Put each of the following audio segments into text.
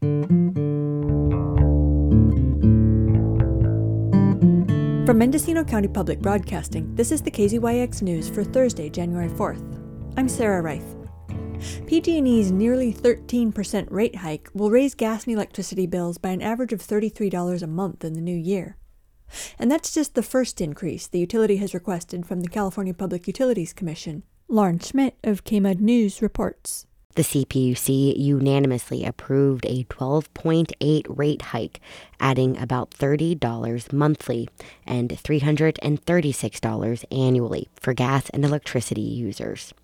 From Mendocino County Public Broadcasting, this is the KZYX News for Thursday, January 4th. I'm Sarah Reith. PG&E's nearly 13% rate hike will raise gas and electricity bills by an average of $33 a month in the new year. And that's just the first increase the utility has requested from the California Public Utilities Commission. Lauren Schmidt of KMUD News reports. The CPUC unanimously approved a 12.8 rate hike, adding about $30 monthly and $336 annually for gas and electricity users.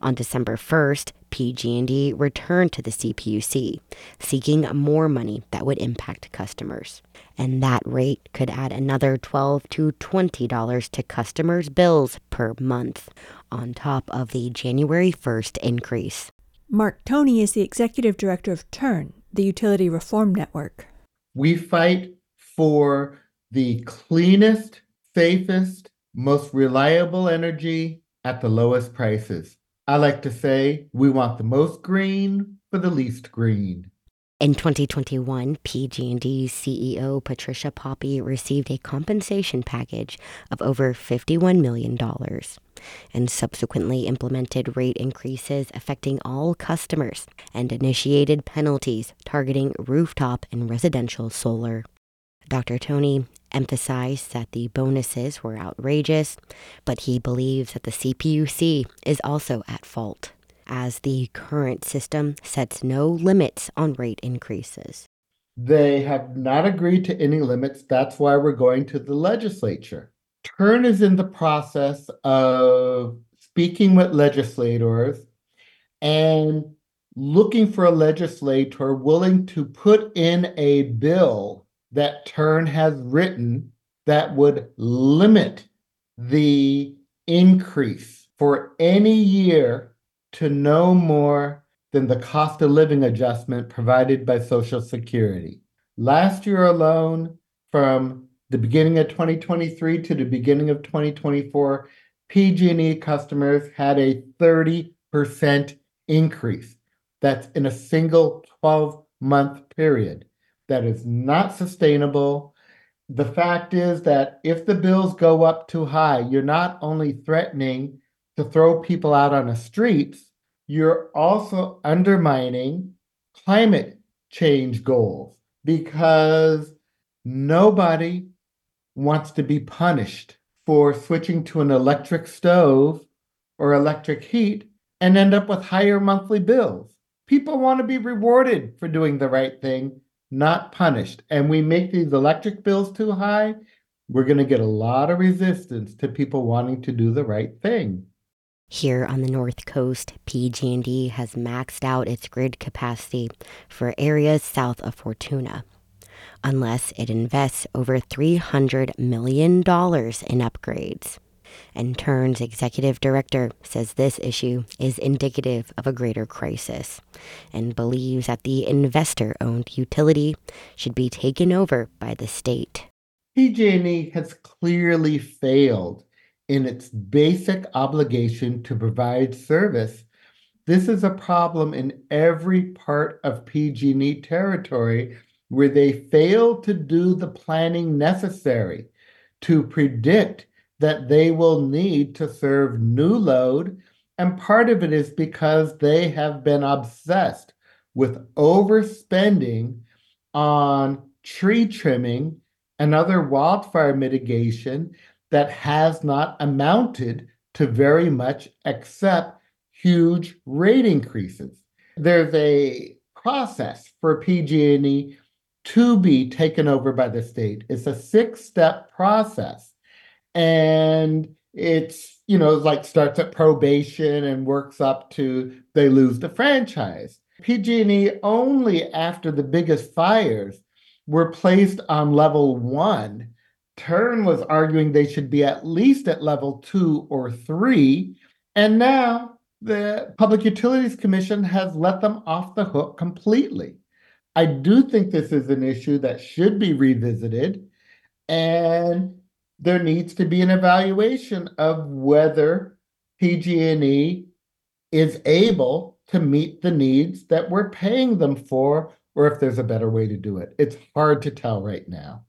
On December 1st, PG&E returned to the CPUC, seeking more money that would impact customers. And that rate could add another 12 to $20 to customers' bills per month, on top of the January 1st increase. Mark Toney is the executive director of TURN, the Utility Reform Network. We fight for the cleanest, safest, most reliable energy at the lowest prices. I like to say we want the most green for the least green. In 2021, PG&E CEO Patricia Poppe received a compensation package of over $51 million and subsequently implemented rate increases affecting all customers and initiated penalties targeting rooftop and residential solar. Dr. Toney emphasized that the bonuses were outrageous, but he believes that the CPUC is also at fault, as the current system sets no limits on rate increases. They have not agreed to any limits. That's why we're going to the legislature. TURN is in the process of speaking with legislators and looking for a legislator willing to put in a bill that TURN has written that would limit the increase for any year to no more than the cost of living adjustment provided by Social Security. Last year alone, from the beginning of 2023 to the beginning of 2024, PG&E customers had a 30% increase. That's in a single 12-month period. That is not sustainable. The fact is that if the bills go up too high, you're not only threatening to throw people out on the streets, you're also undermining climate change goals because nobody wants to be punished for switching to an electric stove or electric heat and end up with higher monthly bills. People want to be rewarded for doing the right thing not punished, and we make these electric bills too high, we're going to get a lot of resistance to people wanting to do the right thing. Here on the North Coast, PG&E has maxed out its grid capacity for areas south of Fortuna, unless it invests over $300 million in upgrades and TURN's executive director says this issue is indicative of a greater crisis and believes that the investor owned utility should be taken over by the state. PG&E has clearly failed in its basic obligation to provide service. This is a problem in every part of PG&E territory where they fail to do the planning necessary to predict that they will need to serve new load. And part of it is because they have been obsessed with overspending on tree trimming and other wildfire mitigation that has not amounted to very much except huge rate increases. There's a process for PG&E to be taken over by the state. It's a six-step process and it's you know like starts at probation and works up to they lose the franchise pg&e only after the biggest fires were placed on level one turn was arguing they should be at least at level two or three and now the public utilities commission has let them off the hook completely i do think this is an issue that should be revisited and there needs to be an evaluation of whether PG&E is able to meet the needs that we're paying them for or if there's a better way to do it. It's hard to tell right now.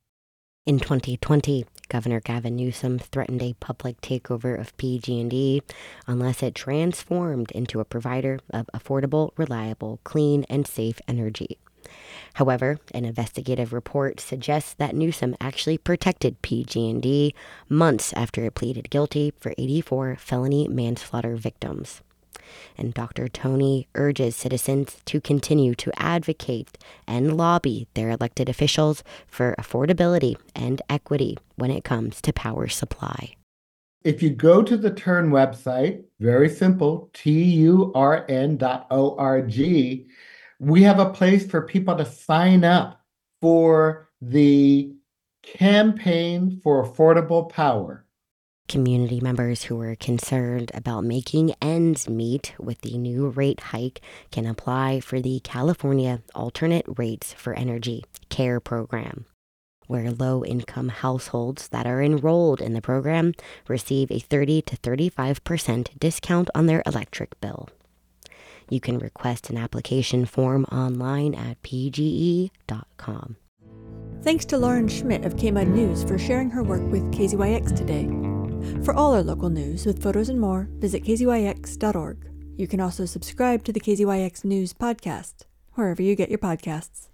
In 2020, Governor Gavin Newsom threatened a public takeover of PG&E unless it transformed into a provider of affordable, reliable, clean, and safe energy. However, an investigative report suggests that Newsom actually protected PG&E months after it pleaded guilty for 84 felony manslaughter victims and Dr. Toney urges citizens to continue to advocate and lobby their elected officials for affordability and equity when it comes to power supply. If you go to the Turn website, very simple, T-U-R-N dot O-R-G, we have a place for people to sign up for the campaign for affordable power. Community members who are concerned about making ends meet with the new rate hike can apply for the California Alternate Rates for Energy CARE program, where low income households that are enrolled in the program receive a 30 to 35% discount on their electric bill. You can request an application form online at pge.com. Thanks to Lauren Schmidt of KMUD News for sharing her work with KZYX today. For all our local news with photos and more, visit kzyx.org. You can also subscribe to the KZYX News podcast, wherever you get your podcasts.